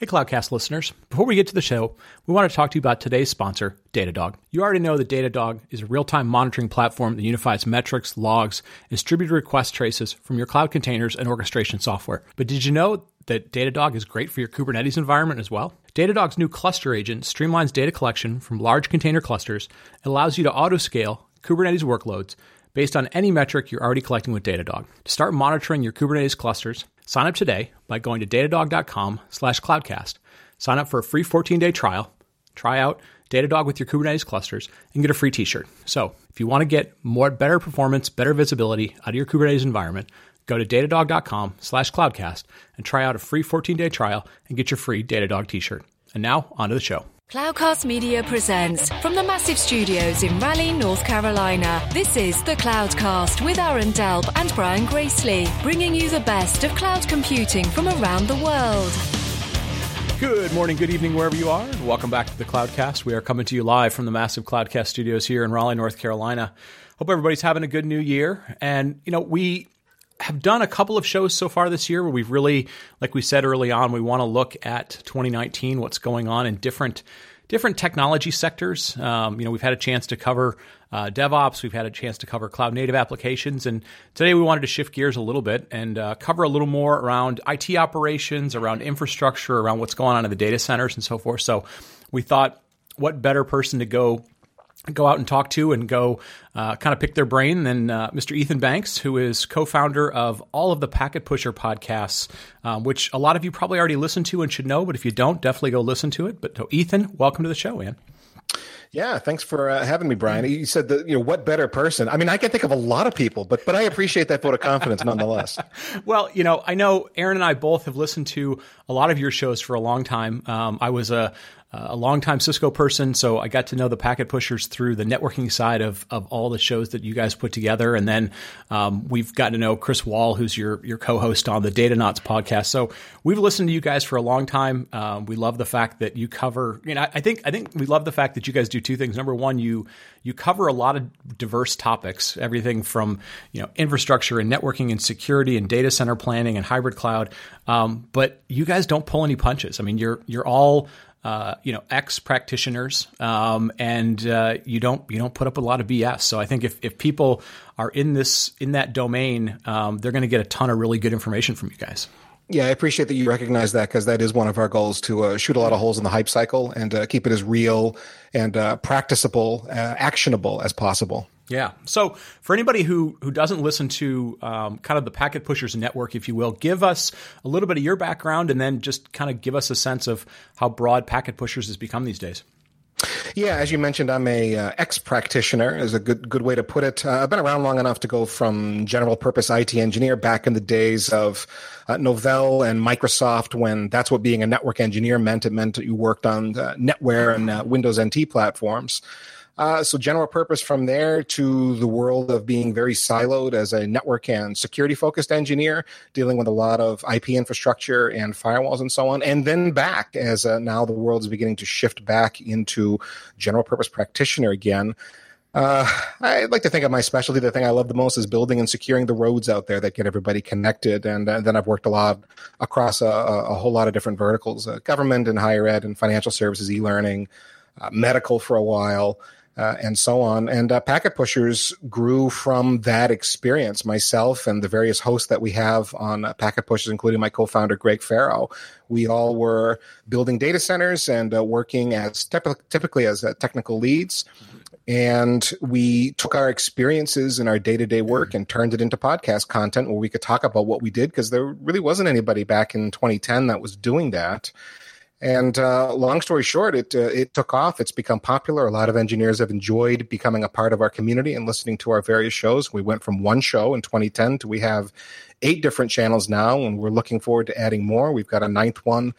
Hey, Cloudcast listeners. Before we get to the show, we want to talk to you about today's sponsor, Datadog. You already know that Datadog is a real time monitoring platform that unifies metrics, logs, and distributed request traces from your cloud containers and orchestration software. But did you know that Datadog is great for your Kubernetes environment as well? Datadog's new cluster agent streamlines data collection from large container clusters and allows you to auto scale Kubernetes workloads based on any metric you're already collecting with Datadog. To start monitoring your Kubernetes clusters, sign up today by going to datadog.com slash cloudcast. Sign up for a free 14-day trial. Try out Datadog with your Kubernetes clusters and get a free t-shirt. So if you want to get more better performance, better visibility out of your Kubernetes environment, go to datadog.com slash cloudcast and try out a free 14-day trial and get your free Datadog t-shirt. And now, on to the show. Cloudcast Media presents from the massive studios in Raleigh, North Carolina. This is the Cloudcast with Aaron Delp and Brian Gracely, bringing you the best of cloud computing from around the world. Good morning, good evening, wherever you are. Welcome back to the Cloudcast. We are coming to you live from the massive Cloudcast studios here in Raleigh, North Carolina. Hope everybody's having a good new year. And, you know, we have done a couple of shows so far this year where we've really, like we said early on, we want to look at 2019, what's going on in different different technology sectors. Um, you know, we've had a chance to cover uh, DevOps, we've had a chance to cover cloud native applications, and today we wanted to shift gears a little bit and uh, cover a little more around IT operations, around infrastructure, around what's going on in the data centers and so forth. So we thought, what better person to go go out and talk to and go uh, kind of pick their brain Then uh, Mr. Ethan Banks, who is co-founder of all of the Packet Pusher podcasts, um, which a lot of you probably already listen to and should know. But if you don't, definitely go listen to it. But so Ethan, welcome to the show, man. Yeah, thanks for uh, having me, Brian. You said that you know what better person? I mean, I can think of a lot of people, but but I appreciate that vote of confidence nonetheless. well, you know, I know Aaron and I both have listened to a lot of your shows for a long time. Um, I was a uh, a longtime Cisco person, so I got to know the packet pushers through the networking side of of all the shows that you guys put together, and then um, we've gotten to know Chris Wahl, who's your your co-host on the Datanauts podcast. So we've listened to you guys for a long time. Um, we love the fact that you cover. You know, I think I think we love the fact that you guys do two things. Number one, you you cover a lot of diverse topics, everything from you know infrastructure and networking and security and data center planning and hybrid cloud. Um, but you guys don't pull any punches. I mean, you're you're all uh, you know ex practitioners, um, and uh, you don't you don't put up a lot of BS. So I think if if people are in this in that domain, um, they're going to get a ton of really good information from you guys. Yeah, I appreciate that you recognize that because that is one of our goals to uh, shoot a lot of holes in the hype cycle and uh, keep it as real and uh, practicable, actionable as possible. Yeah. So for anybody who who doesn't listen to um, kind of the Packet Pushers network, if you will, give us a little bit of your background and then just kind of give us a sense of how broad Packet Pushers has become these days. Yeah, as you mentioned, I'm a uh, ex practitioner, is a good good way to put it. Uh, I've been around long enough to go from general purpose IT engineer back in the days of uh, Novell and Microsoft, when that's what being a network engineer meant. It meant that you worked on uh, NetWare and uh, Windows NT platforms. Uh, so general purpose from there to the world of being very siloed as a network and security focused engineer, dealing with a lot of IP infrastructure and firewalls and so on, and then back as uh, now the world is beginning to shift back into general purpose practitioner again. Uh, I like to think of my specialty. The thing I love the most is building and securing the roads out there that get everybody connected. And, and then I've worked a lot across a, a whole lot of different verticals: uh, government and higher ed and financial services, e-learning, uh, medical for a while uh, and so on. And uh, Packet Pushers grew from that experience. Myself and the various hosts that we have on uh, Packet Pushers, including my co-founder Greg Ferro, we all were building data centers and uh, working as typically as uh, technical leads. And we took our experiences in our day to day work and turned it into podcast content where we could talk about what we did because there really wasn't anybody back in 2010 that was doing that. And uh, long story short, it uh, it took off. It's become popular. A lot of engineers have enjoyed becoming a part of our community and listening to our various shows. We went from one show in 2010 to we have eight different channels now, and we're looking forward to adding more. We've got a ninth one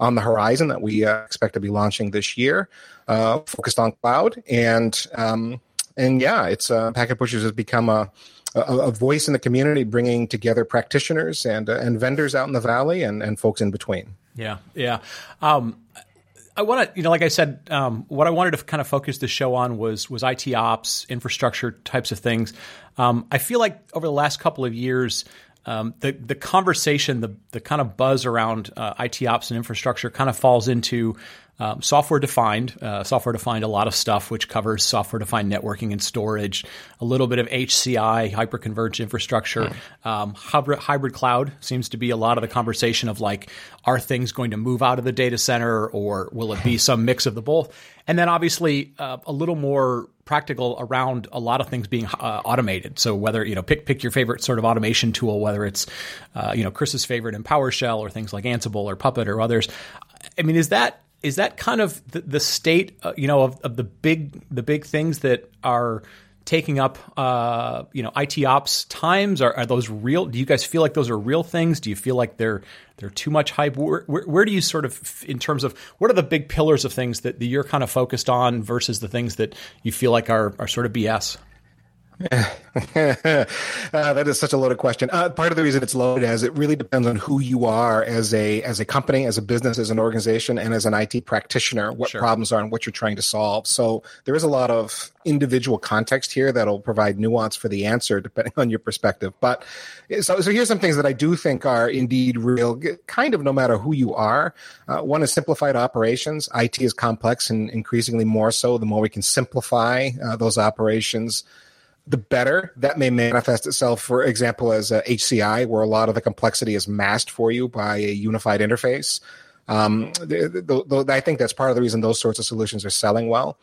on the horizon that we uh, expect to be launching this year, uh, focused on cloud. And um, and yeah, it's uh, Packet Pushers has become a a, a, voice in the community, bringing together practitioners and uh, and vendors out in the valley and, and folks in between. Yeah, yeah. Um, I want to, you know, like I said, um, what I wanted to kind of focus the show on was was IT ops, infrastructure types of things. Um, I feel like over the last couple of years, um, the the conversation, the the kind of buzz around uh, IT ops and infrastructure kind of falls into um, software defined. Uh, software defined a lot of stuff, which covers software defined networking and storage, a little bit of HCI, hyperconverged infrastructure. Mm. Um, hybrid, hybrid cloud seems to be a lot of the conversation of like, are things going to move out of the data center or will it be some mix of the both? And then obviously uh, a little more practical around a lot of things being uh, automated. So whether you know pick pick your favorite sort of automation tool, whether it's uh, you know Chris's favorite in PowerShell or things like Ansible or Puppet or others. I mean, is that is that kind of the, the state, uh, you know, of, of, the big the big things that are taking up, uh, you know, IT ops times? Are, are those real? Do you guys feel like those are real things? Do you feel like they're they're too much hype? Where, where, where do you sort of, in terms of what are the big pillars of things that you're kind of focused on versus the things that you feel like are are sort of BS? uh, that is such a loaded question. Uh, part of the reason it's loaded is it really depends on who you are as a as a company, as a business, as an organization, and as an IT practitioner. What sure. problems are and what you're trying to solve. So there is a lot of individual context here that'll provide nuance for the answer depending on your perspective. But so so here's some things that I do think are indeed real, kind of no matter who you are. Uh, one is simplified operations. IT is complex and increasingly more so. The more we can simplify uh, those operations the better that may manifest itself, for example, as a HCI, where a lot of the complexity is masked for you by a unified interface. Um, the, the, the, I think that's part of the reason those sorts of solutions are selling well.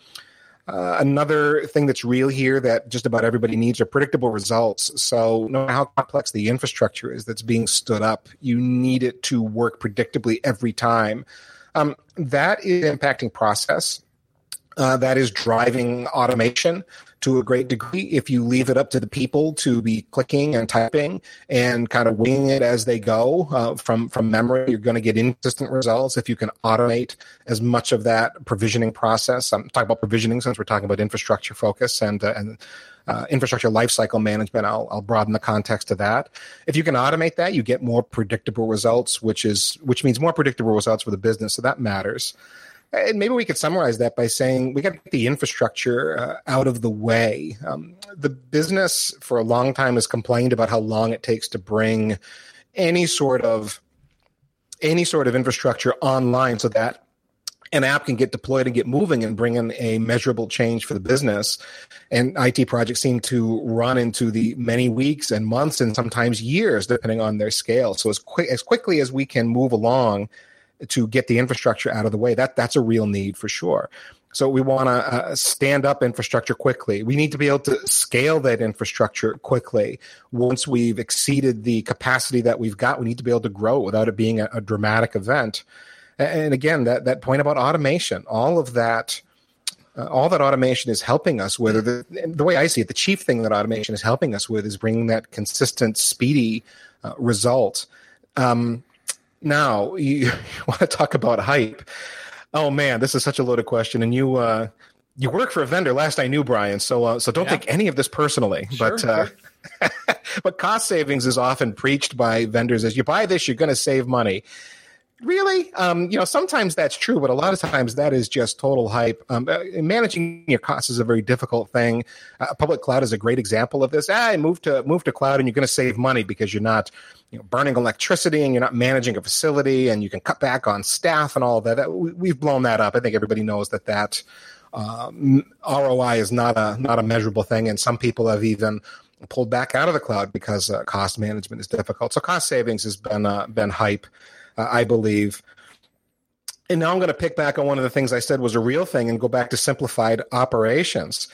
Uh, another thing that's real here that just about everybody needs are predictable results. So, no matter how complex the infrastructure is that's being stood up, you need it to work predictably every time. Um, that is impacting process. Uh, that is driving automation to a great degree. If you leave it up to the people to be clicking and typing and kind of winging it as they go uh, from from memory, you're going to get inconsistent results. If you can automate as much of that provisioning process, I'm talking about provisioning since we're talking about infrastructure focus and uh, and uh, infrastructure lifecycle management. I'll, I'll broaden the context of that. If you can automate that, you get more predictable results, which is which means more predictable results for the business. So that matters. And maybe we could summarize that by saying we got to get the infrastructure uh, out of the way. Um, the business for a long time has complained about how long it takes to bring any sort of any sort of infrastructure online so that an app can get deployed and get moving and bring in a measurable change for the business. And IT projects seem to run into the many weeks and months and sometimes years, depending on their scale. So as quick as quickly as we can move along to get the infrastructure out of the way. That that's a real need for sure. So we want to uh, stand up infrastructure quickly. We need to be able to scale that infrastructure quickly. Once we've exceeded the capacity that we've got, we need to be able to grow without it being a, a dramatic event. And again, that that point about automation, all of that. Uh, all that automation is helping us with, the, the way I see it, the chief thing that automation is helping us with is bringing that consistent, speedy uh, result. Um, now, you, you want to talk about hype? Oh man, this is such a loaded question, and you uh, you work for a vendor. Last I knew, Brian. So uh, so don't yeah. take any of this personally. Sure, but uh, sure. but cost savings is often preached by vendors as you buy this, you're going to save money. Really? Um, you know, sometimes that's true, but a lot of times that is just total hype. Um, uh, managing your costs is a very difficult thing. Uh, public cloud is a great example of this. Ah, move to move to cloud, and you're going to save money because you're not, you know, burning electricity and you're not managing a facility, and you can cut back on staff and all that. that we've blown that up. I think everybody knows that that um, ROI is not a not a measurable thing, and some people have even pulled back out of the cloud because uh, cost management is difficult. So cost savings has been uh, been hype uh, I believe. And now I'm going to pick back on one of the things I said was a real thing and go back to simplified operations.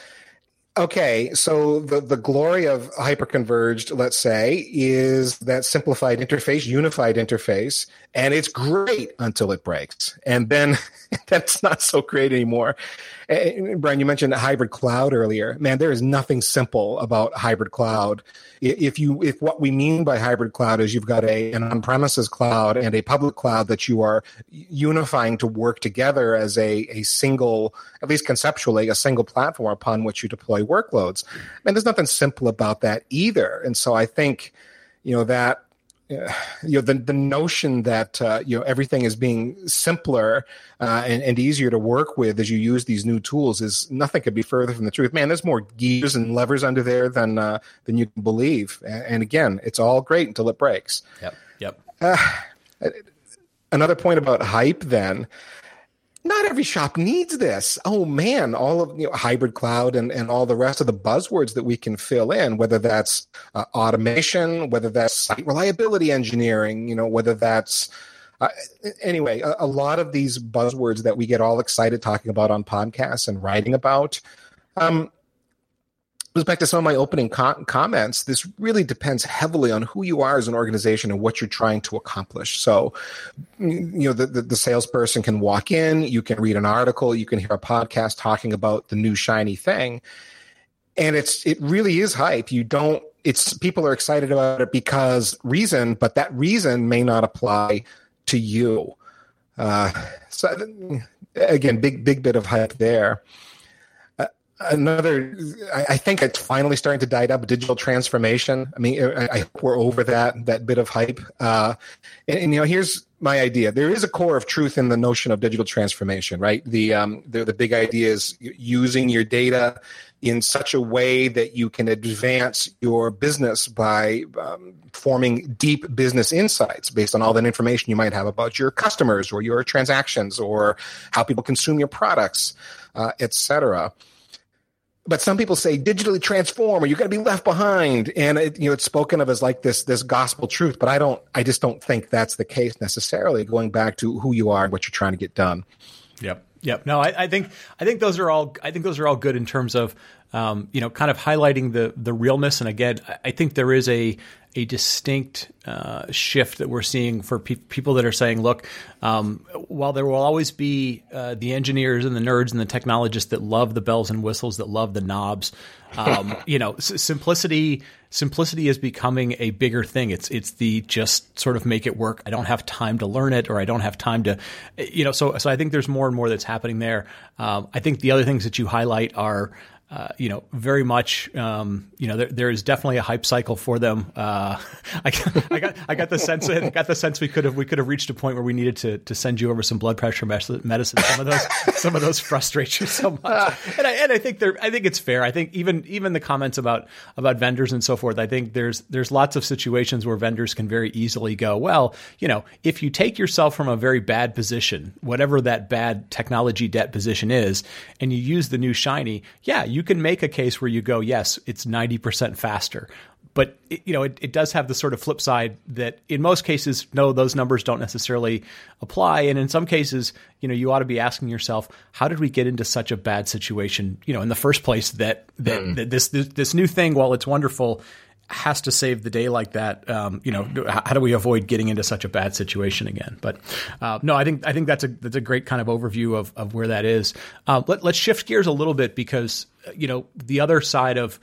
Okay, so the, the glory of hyperconverged, let's say, is that simplified interface, unified interface, and it's great until it breaks. And then that's not so great anymore. And Brian, you mentioned hybrid cloud earlier. Man, there is nothing simple about hybrid cloud. If you if what we mean by hybrid cloud is you've got a an on-premises cloud and a public cloud that you are unifying to work together as a, a single, at least conceptually, a single platform upon which you deploy workloads. And there's nothing simple about that either. And so I think, you know, that you know the the notion that uh, you know everything is being simpler uh, and, and easier to work with as you use these new tools is nothing could be further from the truth. Man, there's more gears and levers under there than uh, than you can believe. And, again, it's all great until it breaks. Yep. Yep. Uh, another point about hype then not every shop needs this. Oh man, all of you know, hybrid cloud and, and all the rest of the buzzwords that we can fill in, whether that's uh, automation, whether that's site reliability engineering, you know, whether that's uh, anyway, a, a, lot of these buzzwords that we get all excited talking about on podcasts and writing about. Um, goes back to some of my opening co- comments. This really depends heavily on who you are as an organization and what you're trying to accomplish. So, you know, the, the, the, salesperson can walk in, you can read an article, you can hear a podcast talking about the new shiny thing. And it's, it really is hype. You don't, it's, people are excited about it because reason, but that reason may not apply to you. Uh, so again, big, big bit of hype there another I, think it's finally starting to die up digital transformation i mean I, I, hope we're over that that bit of hype. Uh, and, and, you know here's my idea. There is a core of truth in the notion of digital transformation right? The um the, the big idea is using your data in such a way that you can advance your business by um, forming deep business insights based on all that information you might have about your customers or your transactions or how people consume your products uh, etc but some people say digitally transform or you're going to be left behind. And it, you know it's spoken of as like this this gospel truth but i don't i just don't think that's the case necessarily going back to who you are and what you're trying to get done. Yep. Yep. No i, I think i think those are all i think those are all good in terms of um, you know kind of highlighting the the realness and again i think there is a a distinct uh, shift that we're seeing for pe- people that are saying, look, um, while there will always be uh, the engineers and the nerds and the technologists that love the bells and whistles, that love the knobs, um, you know, s- simplicity simplicity is becoming a bigger thing. It's it's the just sort of make it work. I don't have time to learn it, or I don't have time to, you know. So so I think there's more and more that's happening there. Um, I think the other things that you highlight are uh, you know, very much, um, you know, there, there is definitely a hype cycle for them. Uh, I, I, got, I got the sense, I got the sense we could have, we could have reached a point where we needed to, to send you over some blood pressure medicine. Some of those, some of those frustrate you so much. And I, and I think I think it's fair. I think even, even the comments about, about vendors and so forth, I think there's, there's lots of situations where vendors can very easily go, well, you know, if you take yourself from a very bad position, whatever that bad technology debt position is, and you use the new shiny, yeah, you can make a case where you go, yes, it's 90% faster. But it, you know, it, it does have the sort of flip side that in most cases, no, those numbers don't necessarily apply. And in some cases, you know, you ought to be asking yourself, how did we get into such a bad situation, you know, in the first place that, that, mm. that this, this, this new thing, while it's wonderful, has to save the day like that, um, you know, how do we avoid getting into such a bad situation again? But uh, no, I think I think that's a that's a great kind of overview of of where that is. Uh, let, us shift gears a little bit because uh, you know the other side of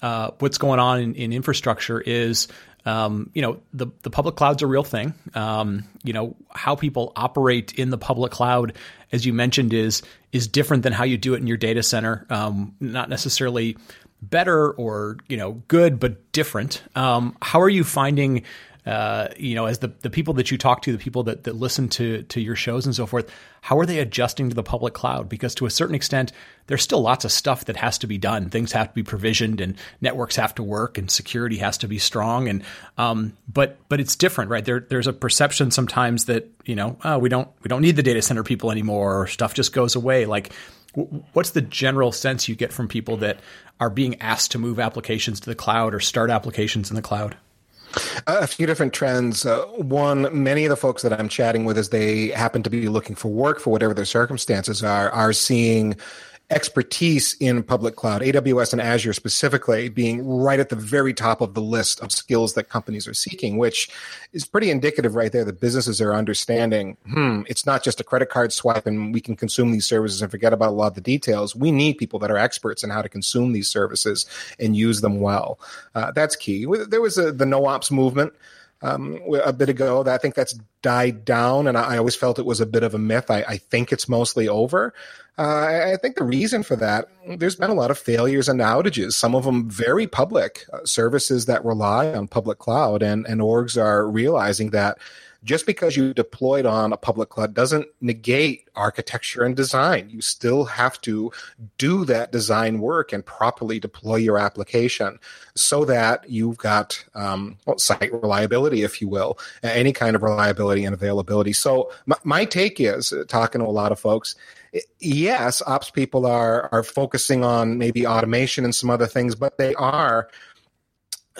uh, what's going on in, in infrastructure is. Um, you know the the public cloud's a real thing. Um, you know how people operate in the public cloud, as you mentioned, is is different than how you do it in your data center. Um, not necessarily better or you know good but different. Um, how are you finding? Uh, you know, as the, the people that you talk to, the people that, that listen to to your shows and so forth, how are they adjusting to the public cloud? Because to a certain extent, there's still lots of stuff that has to be done. Things have to be provisioned, and networks have to work, and security has to be strong. And um, but but it's different, right? There there's a perception sometimes that you know oh, we don't we don't need the data center people anymore, or stuff just goes away. Like what's the general sense you get from people that are being asked to move applications to the cloud or start applications in the cloud? A few different trends. Uh, one, many of the folks that I'm chatting with, as they happen to be looking for work for whatever their circumstances are, are seeing expertise in public cloud, AWS and Azure specifically, being right at the very top of the list of skills that companies are seeking, which is pretty indicative right there that businesses are understanding, hmm, it's not just a credit card swipe and we can consume these services and forget about a lot of the details. We need people that are experts in how to consume these services and use them well. Uh, that's key. There was a, the no ops movement um, a bit ago. I think that's died down, and I, always felt it was a bit of a myth. I, I think it's mostly over. Uh, I think the reason for that, there's been a lot of failures and outages, some of them very public, uh, services that rely on public cloud, and, and orgs are realizing that just because you deployed on a public cloud doesn't negate architecture and design. You still have to do that design work and properly deploy your application so that you've got um, well, site reliability, if you will, any kind of reliability and availability. So my, my take is, uh, talking to a lot of folks, yes, ops people are are focusing on maybe automation and some other things, but they are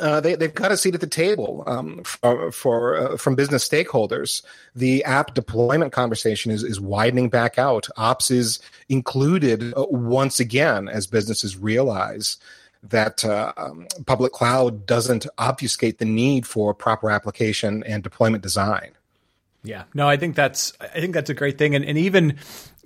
uh, they, they've got a seat at the table um, for, for uh, from business stakeholders. The app deployment conversation is, is widening back out. Ops is included uh, once again as businesses realize that uh, um, public cloud doesn't obfuscate the need for proper application and deployment design. Yeah, no, I think that's I think that's a great thing, and and even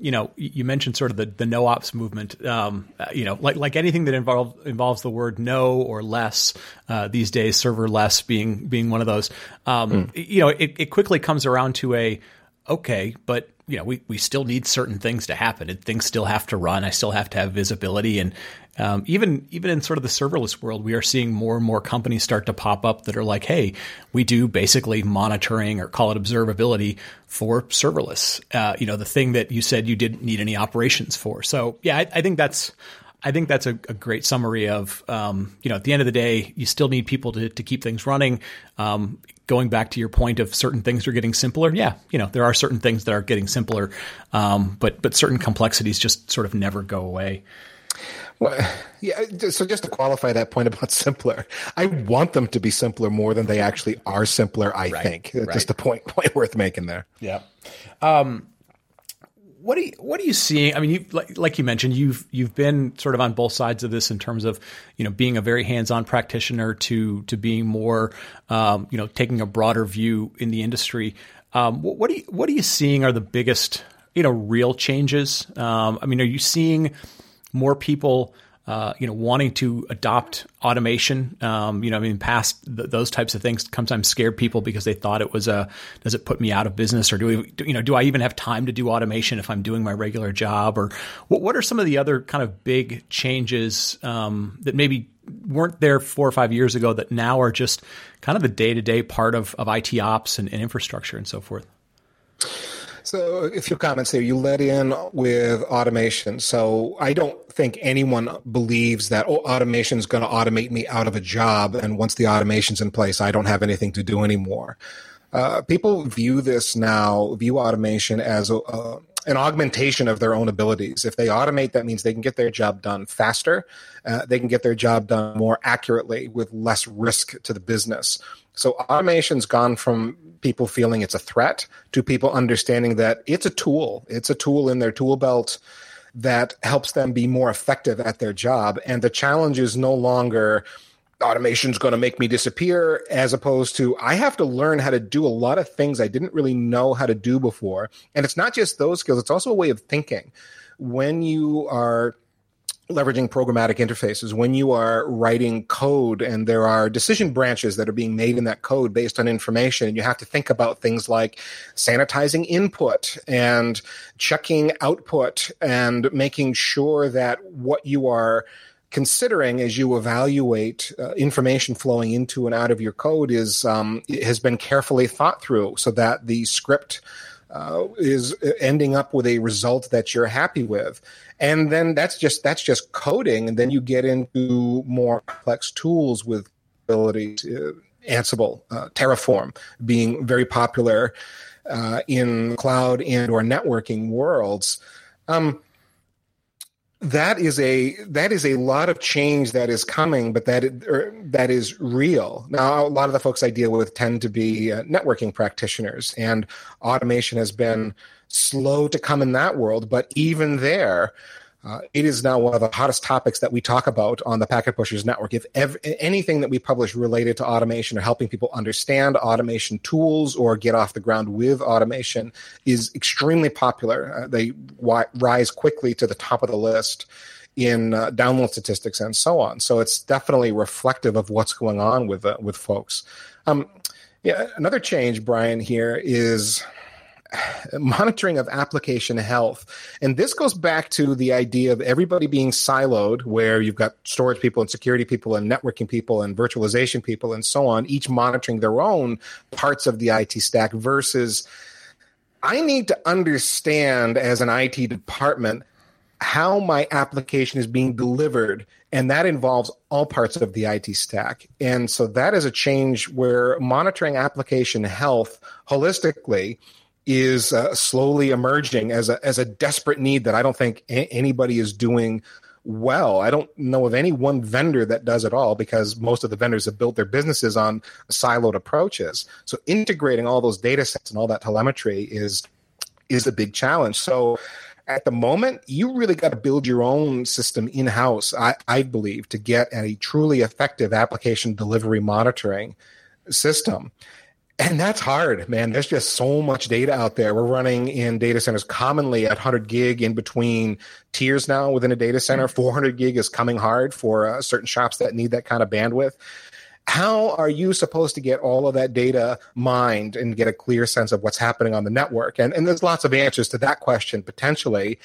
you know you mentioned sort of the the no ops movement. Um, uh, you know, like like anything that involve, involves the word no or less uh, these days, serverless being being one of those. Um, mm. You know, it, it quickly comes around to a okay, but you know, we, we still need certain things to happen and things still have to run. I still have to have visibility. And um, even even in sort of the serverless world, we are seeing more and more companies start to pop up that are like, "Hey, we do basically monitoring or call it observability for serverless." Uh, you know, the thing that you said you didn't need any operations for. So yeah, I, I think that's I think that's a, a great summary of, um, you know, at the end of the day, you still need people to, to keep things running. Um, going back to your point of certain things are getting simpler. Yeah, you know, there are certain things that are getting simpler, um, but but certain complexities just sort of never go away. Well, yeah. So just to qualify that point about simpler, I want them to be simpler more than they actually are simpler. I right, think right. just a point point worth making there. Yeah. Um, what are you, what are you seeing? I mean, you, like, like you mentioned, you've you've been sort of on both sides of this in terms of you know being a very hands-on practitioner to to being more um, you know taking a broader view in the industry. Um, what, what, are you what are you seeing are the biggest you know real changes? Um, I mean, are you seeing more people uh, you know, wanting to adopt automation. Um, you know, I mean, past th- those types of things sometimes scared people because they thought it was a, does it put me out of business or do we, do, you know, do I even have time to do automation if I'm doing my regular job or what, what are some of the other kind of big changes um, that maybe weren't there four or five years ago that now are just kind of the day to day part of, of IT ops and, and infrastructure and so forth? So, a few comments here. You led in with automation. So, I don't think anyone believes that oh, automation is going to automate me out of a job, and once the automation's in place, I don't have anything to do anymore. Uh, people view this now, view automation as a, an augmentation of their own abilities. If they automate, that means they can get their job done faster. Uh, they can get their job done more accurately with less risk to the business. So automation's gone from people feeling it's a threat to people understanding that it's a tool. It's a tool in their tool belt that helps them be more effective at their job. And the challenge is no longer automation's going to make me disappear as opposed to I have to learn how to do a lot of things I didn't really know how to do before. And it's not just those skills, it's also a way of thinking. When you are leveraging programmatic interfaces when you are writing code and there are decision branches that are being made in that code based on information and you have to think about things like sanitizing input and checking output and making sure that what you are considering as you evaluate uh, information flowing into and out of your code is um, has been carefully thought through so that the script uh, is ending up with a result that you're happy with. And then that's just that's just coding. And then you get into more complex tools with ability to, ansible uh, terraform being very popular uh, in cloud and or networking worlds. Um, that is a that is a lot of change that is coming, but that er, that is real. Now, a lot of the folks I deal with tend to be uh, networking practitioners, and automation has been slow to come in that world. But even there, uh, it is now one of the hottest topics that we talk about on the Packet Pushers Network. If ev- anything that we publish related to automation or helping people understand automation tools or get off the ground with automation is extremely popular. Uh, they rise quickly to the top of the list in uh, download statistics and so on. So it's definitely reflective of what's going on with uh, with folks. Um, Yeah, another change, Brian, here is monitoring of application health. And this goes back to the idea of everybody being siloed, where you've got storage people and security people and networking people and virtualization people and so on, each monitoring their own parts of the IT stack versus I need to understand as an IT department how my application is being delivered and that involves all parts of the IT stack. And so that is a change where monitoring application health holistically is uh, slowly emerging as a as a desperate need that I don't think a- anybody is doing well. I don't know of any one vendor that does it all because most of the vendors have built their businesses on siloed approaches. So integrating all those data sets and all that telemetry is is a big challenge. So at the moment, you really got to build your own system in house, I, I believe, to get a truly effective application delivery monitoring system. And that's hard, man. There's just so much data out there. We're running in data centers commonly at 100 gig in between tiers now within a data center. 400 gig is coming hard for uh, certain shops that need that kind of bandwidth. How are you supposed to get all of that data mined and get a clear sense of what's happening on the network? And, and there's lots of answers to that question potentially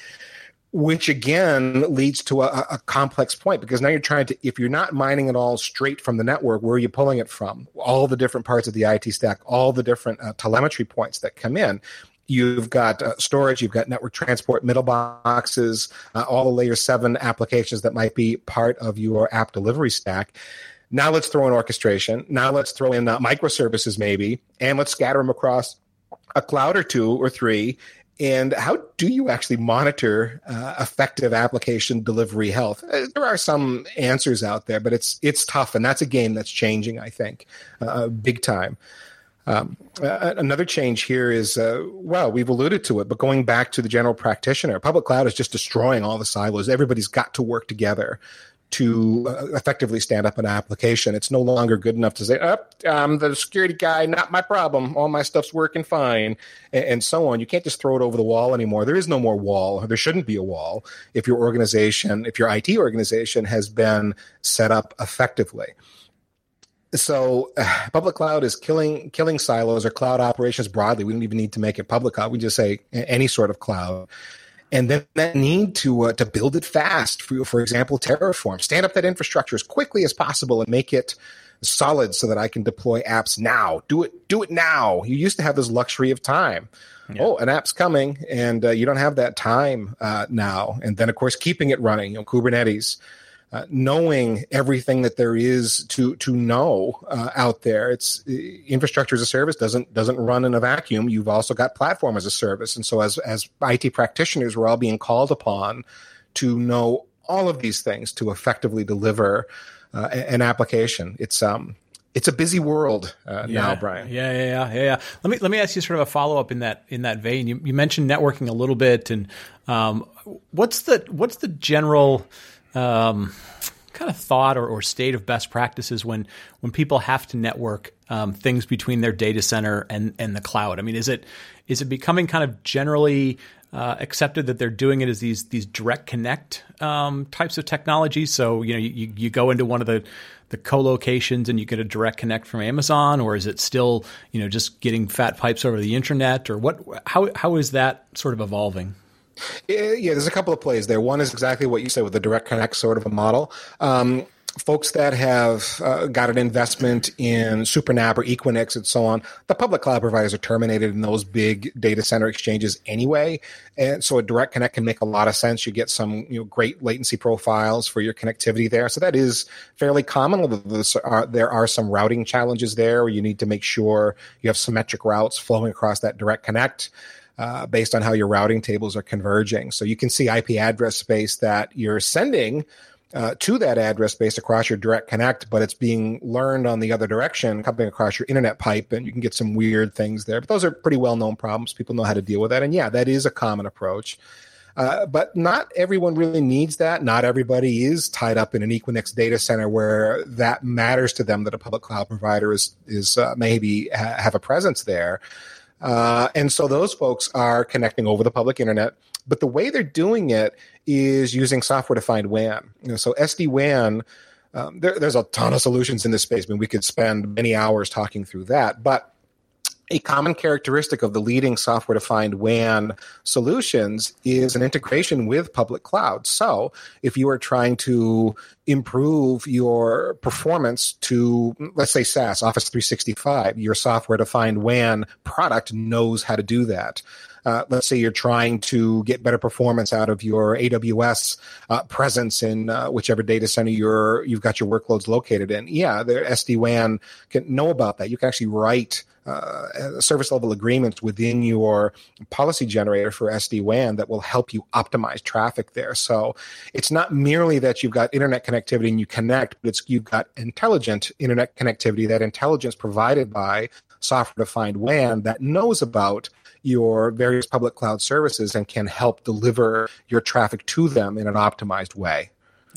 which again leads to a, a, complex point because now you're trying to if you're not mining it all straight from the network where are you pulling it from? All the different parts of the it stack all the different uh, telemetry points that come in. You've got uh, storage you've got network transport middle boxes uh, all the layer 7 applications that might be part of your app delivery stack. Now let's throw in orchestration. Now let's throw in uh, microservices maybe and let's scatter them across a cloud or two or three and how do you actually monitor uh, effective application delivery health? Uh, there are some answers out there, but it's it's tough, and that's a game that's changing. I think, uh, big time. Um, uh, another change here is, uh, well, we've alluded to it, but going back to the general practitioner, public cloud is just destroying all the silos. Everybody's got to work together to uh, effectively stand up an application. It's no longer good enough to say, oh, I'm the security guy, not my problem. All my stuff's working fine," and, so on. You can't just throw it over the wall anymore. There is no more wall. There shouldn't be a wall if your organization, if your IT organization has been set up effectively. So, uh, public cloud is killing killing silos or cloud operations broadly. We don't even need to make it public cloud. We just say any sort of cloud and then that need to uh, to build it fast. For for example, Terraform, stand up that infrastructure as quickly as possible and make it solid so that I can deploy apps now. Do it do it now. You used to have this luxury of time. Yeah. Oh, an app's coming, and uh, you don't have that time uh, now. And then, of course, keeping it running. You know, Kubernetes uh, knowing everything that there is to to know uh, out there. It's uh, infrastructure as a service doesn't doesn't run in a vacuum. You've also got platform as a service, and so as as IT practitioners, we're all being called upon to know all of these things to effectively deliver uh, an application. It's um it's a busy world uh, yeah, now, Brian. Yeah, yeah, yeah, yeah, yeah. Let me let me ask you sort of a follow up in that in that vein. You, you mentioned networking a little bit, and um, what's the what's the general um, kind of thought or, or, state of best practices when when people have to network um, things between their data center and and the cloud? I mean, is it is it becoming kind of generally uh, accepted that they're doing it as these these direct connect um, types of technology? So you know, you, you go into one of the the co-locations and you get a direct connect from Amazon, or is it still you know just getting fat pipes over the internet, or what? How how is that sort of evolving? Yeah, there's a couple of plays there. One is exactly what you said with the direct connect sort of a model. Um, folks that have uh, got an investment in SuperNAP or Equinix and so on, the public cloud providers are terminated in those big data center exchanges anyway. And so a direct connect can make a lot of sense. You get some you know, great latency profiles for your connectivity there. So that is fairly common. There are some routing challenges there where you need to make sure you have symmetric routes flowing across that direct connect. Uh, based on how your routing tables are converging. So you can see IP address space that you're sending uh, to that address space across your direct connect, but it's being learned on the other direction, coming across your internet pipe, and you can get some weird things there. But those are pretty well known problems. People know how to deal with that. And yeah, that is a common approach. Uh, but not everyone really needs that. Not everybody is tied up in an Equinix data center where that matters to them that a public cloud provider is is uh, maybe ha- have a presence there. Uh, and so those folks are connecting over the public internet. But the way they're doing it is using software defined WAN. You know, so SD WAN um, there, there's a ton of solutions in this space. I mean, we could spend many hours talking through that, but a common characteristic of the leading software defined WAN solutions is an integration with public cloud. So, if you are trying to improve your performance to, let's say, SaaS, Office 365, your software defined WAN product knows how to do that. Uh, let's say you're trying to get better performance out of your AWS uh, presence in uh, whichever data center you're you've got your workloads located in. Yeah, the SD WAN can know about that. You can actually write uh, service level agreements within your policy generator for SD WAN that will help you optimize traffic there. So it's not merely that you've got internet connectivity and you connect, but it's you've got intelligent internet connectivity, that intelligence provided by software defined WAN that knows about your various public cloud services and can help deliver your traffic to them in an optimized way.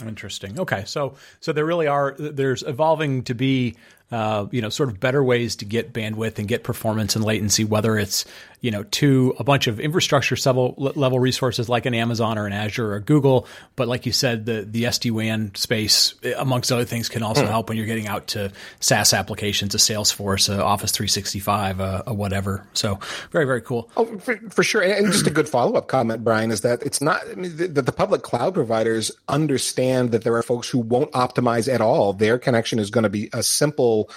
Interesting. Okay, so so there really are there's evolving to be uh, you know, sort of better ways to get bandwidth and get performance and latency, whether it's, you know, to a bunch of infrastructure level, level resources like an Amazon or an Azure or Google. But like you said, the, the SD-WAN space, amongst other things, can also hmm. help when you're getting out to SaaS applications, a Salesforce, a Office 365, a, a whatever. So very, very cool. Oh, for, for sure. And just a good follow-up comment, Brian, is that it's not I mean, that the public cloud providers understand that there are folks who won't optimize at all. Their connection is going to be a simple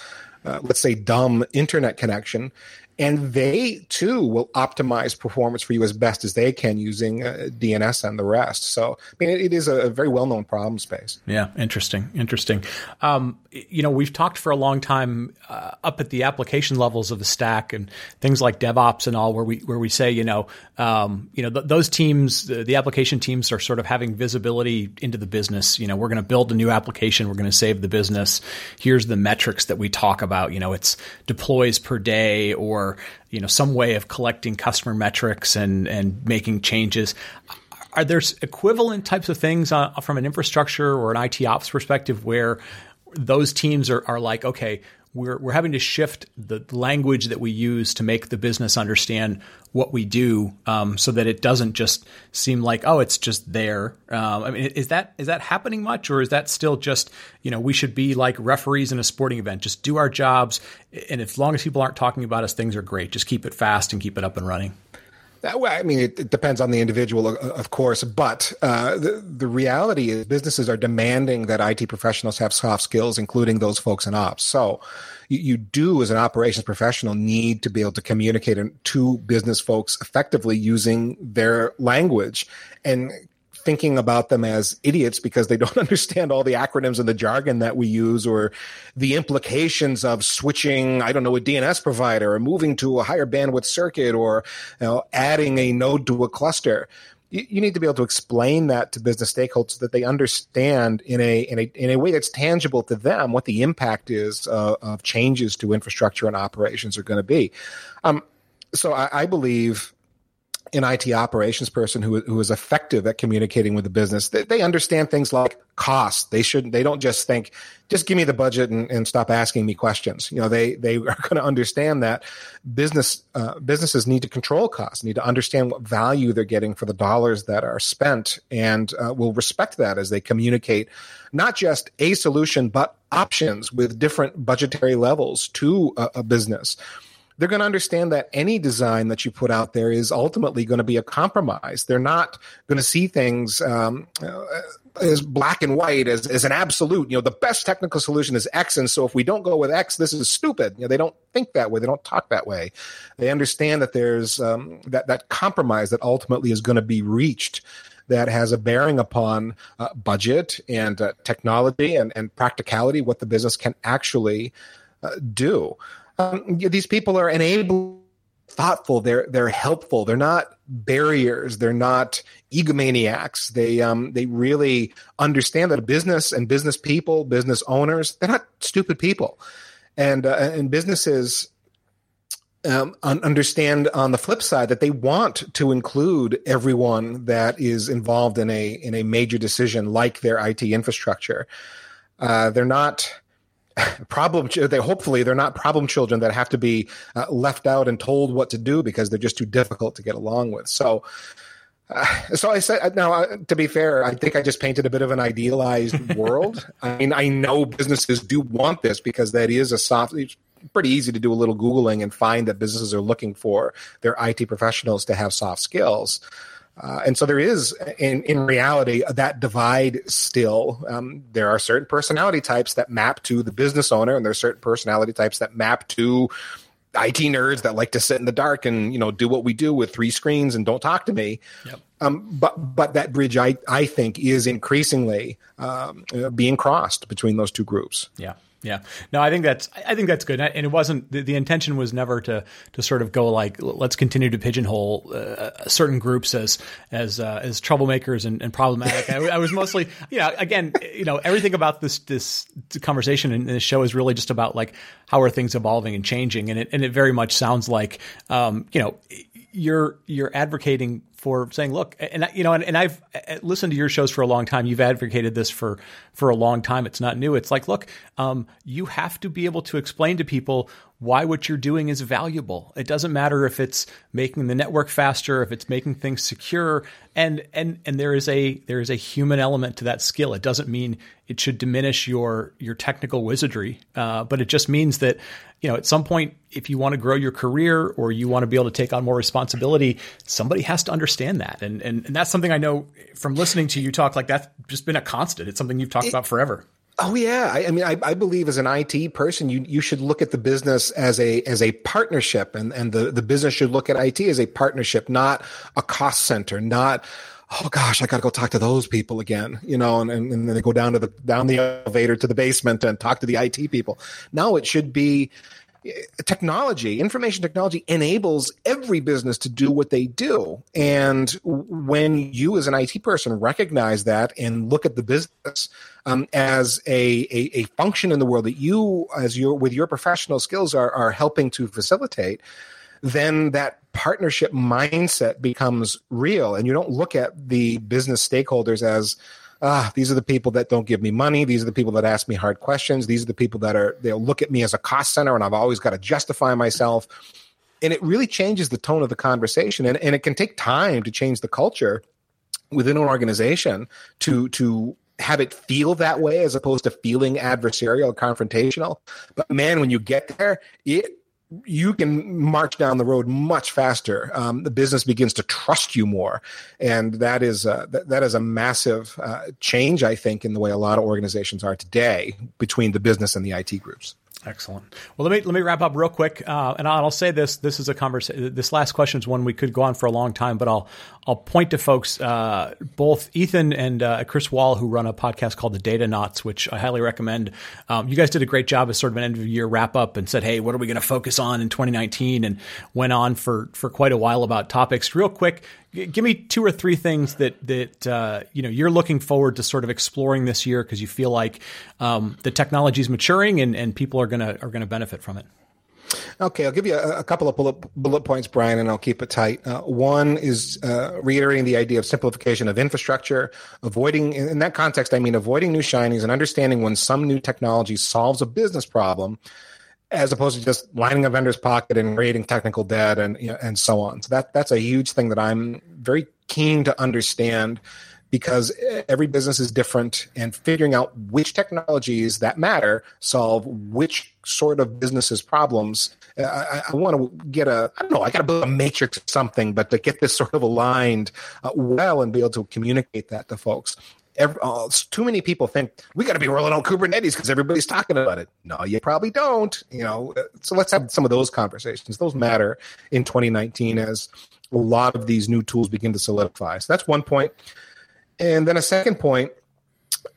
uh, let's say, dumb internet connection and they too will optimize performance for you as best as they can using uh, DNS and the rest. So, I mean, it, it is a, very well known problem space. Yeah, interesting, interesting. Um, you know, we've talked for a long time uh, up at the application levels of the stack and things like DevOps and all, where we where we say, you know, um, you know, th- those teams, the, the application teams, are sort of having visibility into the business. You know, we're going to build a new application, we're going to save the business. Here's the metrics that we talk about. You know, it's deploys per day or or you know some way of collecting customer metrics and and making changes. Are there equivalent types of things uh, from an infrastructure or an IT ops perspective where those teams are, are like, okay, we're, we're having to shift the language that we use to make the business understand what we do um, so that it doesn't just seem like oh it's just there. Um, i mean is that is that happening much or is that still just you know we should be like referees in a sporting event. Just do our jobs and as long as people aren't talking about us things are great. Just keep it fast and keep it up and running I mean, it, it, depends on the individual, of course, but uh, the, the reality is businesses are demanding that IT professionals have soft skills, including those folks in ops. So you, you do, as an operations professional, need to be able to communicate to business folks effectively using their language and thinking about them as idiots because they don't understand all the acronyms and the jargon that we use or the implications of switching, I don't know, a DNS provider or moving to a higher bandwidth circuit or you know, adding a node to a cluster. You, need to be able to explain that to business stakeholders so that they understand in a, in a, in a way that's tangible to them what the impact is uh, of changes to infrastructure and operations are going to be. Um, so I, I believe an IT operations person who who is effective at communicating with the business. They, they understand things like cost. They shouldn't. They don't just think, just give me the budget and, and stop asking me questions. You know, they they are going to understand that business uh, businesses need to control costs, need to understand what value they're getting for the dollars that are spent, and uh, will respect that as they communicate not just a solution but options with different budgetary levels to a, a business they're going to understand that any design that you put out there is ultimately going to be a compromise. They're not going to see things um, uh, as black and white as, as an absolute. You know, the best technical solution is X, and so if we don't go with X, this is stupid. You know, they don't think that way. They don't talk that way. They understand that there's um, that that compromise that ultimately is going to be reached that has a bearing upon uh, budget and uh, technology and, and practicality, what the business can actually uh, do um, these people are enabled thoughtful they're they're helpful they're not barriers they're not egomaniacs they um they really understand that business and business people business owners they're not stupid people and uh, and businesses um, understand on the flip side that they want to include everyone that is involved in a in a major decision like their IT infrastructure. Uh, they're not problem they hopefully they're not problem children that have to be uh, left out and told what to do because they're just too difficult to get along with so Uh, so I said, now uh, to be fair, I think I just painted a bit of an idealized world. I mean, I know businesses do want this because that is a soft. It's pretty easy to do a little googling and find that businesses are looking for their IT professionals to have soft skills. Uh, and so there is, in, in reality, that divide still. Um, there are certain personality types that map to the business owner, and there are certain personality types that map to IT nerds that like to sit in the dark and you know do what we do with three screens and don't talk to me. Yep. Um, but but that bridge, I I think, is increasingly um, being crossed between those two groups. Yeah. Yeah, no, I think that's I think that's good, and it wasn't the, the intention was never to to sort of go like let's continue to pigeonhole uh, certain groups as as uh, as troublemakers and, and problematic. I, I, was mostly, you know, again, you know, everything about this this conversation and this show is really just about like how are things evolving and changing, and it and it very much sounds like, um, you know, you're you're advocating for saying, look, and you know, and, and I've listened to your shows for a long time. You've advocated this for for a long time. It's not new. It's like, look, um, you have to be able to explain to people why what you're doing is valuable. It doesn't matter if it's making the network faster, if it's making things secure, and and and there is a there is a human element to that skill. It doesn't mean it should diminish your your technical wizardry, uh, but it just means that you know at some point, if you want to grow your career or you want to be able to take on more responsibility, somebody has to understand that, and and, and that's something I know from listening to you talk. Like that's just been a constant. It's something you've talked it, about forever. Oh yeah, I, I mean, I, I, believe as an IT person, you you should look at the business as a as a partnership, and and the the business should look at IT as a partnership, not a cost center, not oh gosh, I got to go talk to those people again, you know, and, and, and then they go down to the down the elevator to the basement and talk to the IT people. No, it should be technology, information technology enables every business to do what they do. And when you, as an IT person, recognize that and look at the business um, as a, a, a, function in the world that you, as your with your professional skills, are are helping to facilitate, then that partnership mindset becomes real, and you don't look at the business stakeholders as ah, these are the people that don't give me money. These are the people that ask me hard questions. These are the people that are, they'll look at me as a cost center and I've always got to justify myself. And it really changes the tone of the conversation. And, and it can take time to change the culture within an organization to, to, have it feel that way as opposed to feeling adversarial confrontational. But man, when you get there, it you can march down the road much faster. Um, the business begins to trust you more, and that is uh, that, that is a massive uh, change, I think, in the way a lot of organizations are today between the business and the IT groups. Excellent. Well, let me let me wrap up real quick, uh, and I'll, say this: this is a conversation. This last question is one we could go on for a long time, but I'll I'll point to folks, uh, both Ethan and uh, Chris Wahl, who run a podcast called the Datanauts, which I highly recommend. Um, you guys did a great job as sort of an end of year wrap up, and said, "Hey, what are we going to focus on in 2019?" and went on for for quite a while about topics. Real quick, give me two or three things that that uh, you know you're looking forward to sort of exploring this year because you feel like um, the technology is maturing and, and people are gonna are gonna benefit from it. Okay, I'll give you a, a couple of bullet, bullet, points, Brian, and I'll keep it tight. Uh, one is uh, reiterating the idea of simplification of infrastructure, avoiding, in that context, I mean avoiding new shinies and understanding when some new technology solves a business problem as opposed to just lining a vendor's pocket and creating technical debt and you know, and so on. So that that's a huge thing that I'm very keen to understand because every business is different and figuring out which technologies that matter solve which sort of businesses problems i, I want to get a i don't know i got to build a matrix or something but to get this sort of aligned uh, well and be able to communicate that to folks Every, uh, too many people think we got to be rolling out Kubernetes because everybody's talking about it. No, you probably don't. You know, so let's have some of those conversations. Those matter in 2019 as a lot of these new tools begin to solidify. So that's one point. And then a second point,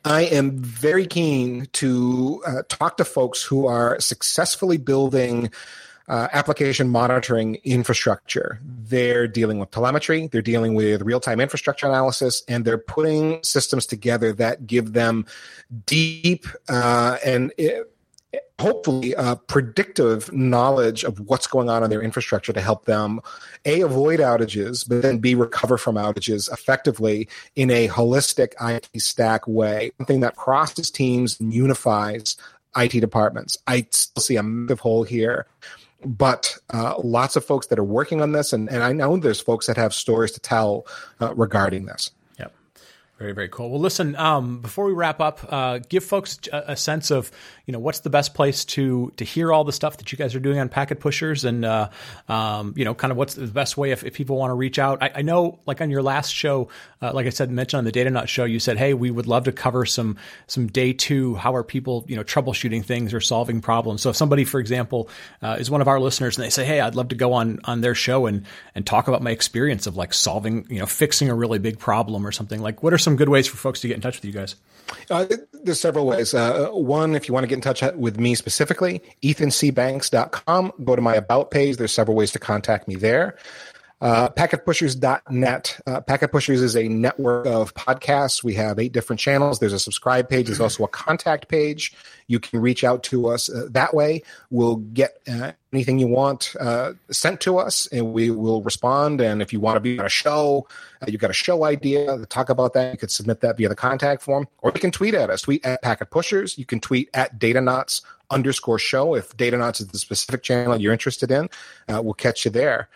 I am very keen to uh, talk to folks who are successfully building uh, application monitoring infrastructure. They're dealing with telemetry, they're dealing with real time infrastructure analysis, and they're putting systems together that give them deep uh, and uh, hopefully uh, predictive knowledge of what's going on in their infrastructure to help them a avoid outages but then b recover from outages effectively in a holistic it stack way something that crosses teams and unifies it departments i still see a massive hole here but uh, lots of folks that are working on this, and, and I know there's folks that have stories to tell uh, regarding this. Very, very cool. Well, listen, um, before we wrap up, uh, give folks a, a, sense of, you know, what's the best place to to hear all the stuff that you guys are doing on Packet Pushers and, uh, um, you know, kind of what's the best way if, if people want to reach out. I, I know, like on your last show, uh, like I said, mentioned on the Datanauts show, you said, hey, we would love to cover some some day two. How are people, you know, troubleshooting things or solving problems? So if somebody, for example, uh, is one of our listeners and they say, hey, I'd love to go on on their show and and talk about my experience of like solving, you know, fixing a really big problem or something like, what are some some good ways for folks to get in touch with you guys? Uh, there's several ways. Uh, one, if you want to get in touch with me specifically, ethancbanks.com. Go to my about page. There's several ways to contact me there. Uh, packetpushers.net. Uh, Packet Pushers is a network of podcasts. We have eight different channels. There's a subscribe page. There's also a contact page. You can reach out to us uh, that way. We'll get uh, anything you want uh, sent to us, and we will respond. And if you want to be on a show, uh, you've got a show idea, to talk about that. You could submit that via the contact form, or you can tweet at us. Tweet at Packet Pushers. You can tweet at Datanauts underscore show. If Datanauts is the specific channel you're interested in, we'll catch you there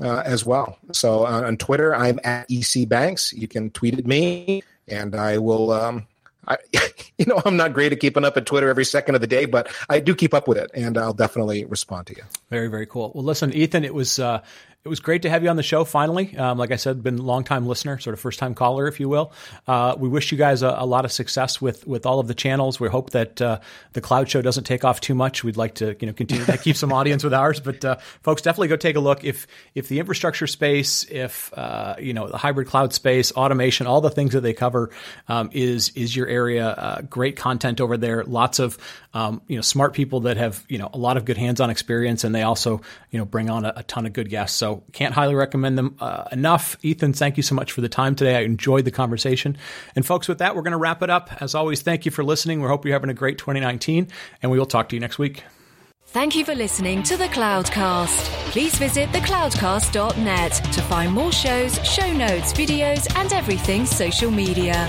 uh, as well. So uh, on Twitter, I'm at EC Banks. You can tweet at me, and I will. Um, I, you know, I'm not great at keeping up at Twitter every second of the day, but I do keep up with it, and I'll definitely respond to you. Very, very cool. Well, listen, Ethan, it was uh, it was great to have you on the show finally. Um, like I said, been a long time listener, sort of first time caller, if you will. Uh, we wish you guys a, a, lot of success with with all of the channels. We hope that uh, the Cloud Show doesn't take off too much. We'd like to you know continue to keep some audience with ours, but uh, folks, definitely go take a look. If if the infrastructure space, if uh, you know the hybrid cloud space, automation, all the things that they cover um, is is your area. Uh, great content over there. Lots of um, you know smart people that have you know a lot of good hands on experience, and they also you know bring on a, a ton of good guests. Can't highly recommend them uh, enough. Ethan, thank you so much for the time today. I enjoyed the conversation. And folks, with that, we're going to wrap it up. As always, thank you for listening. We hope you're having a great 2019, and we will talk to you next week. Thank you for listening to the Cloudcast. Please visit thecloudcast.net to find more shows, show notes, videos, and everything social media.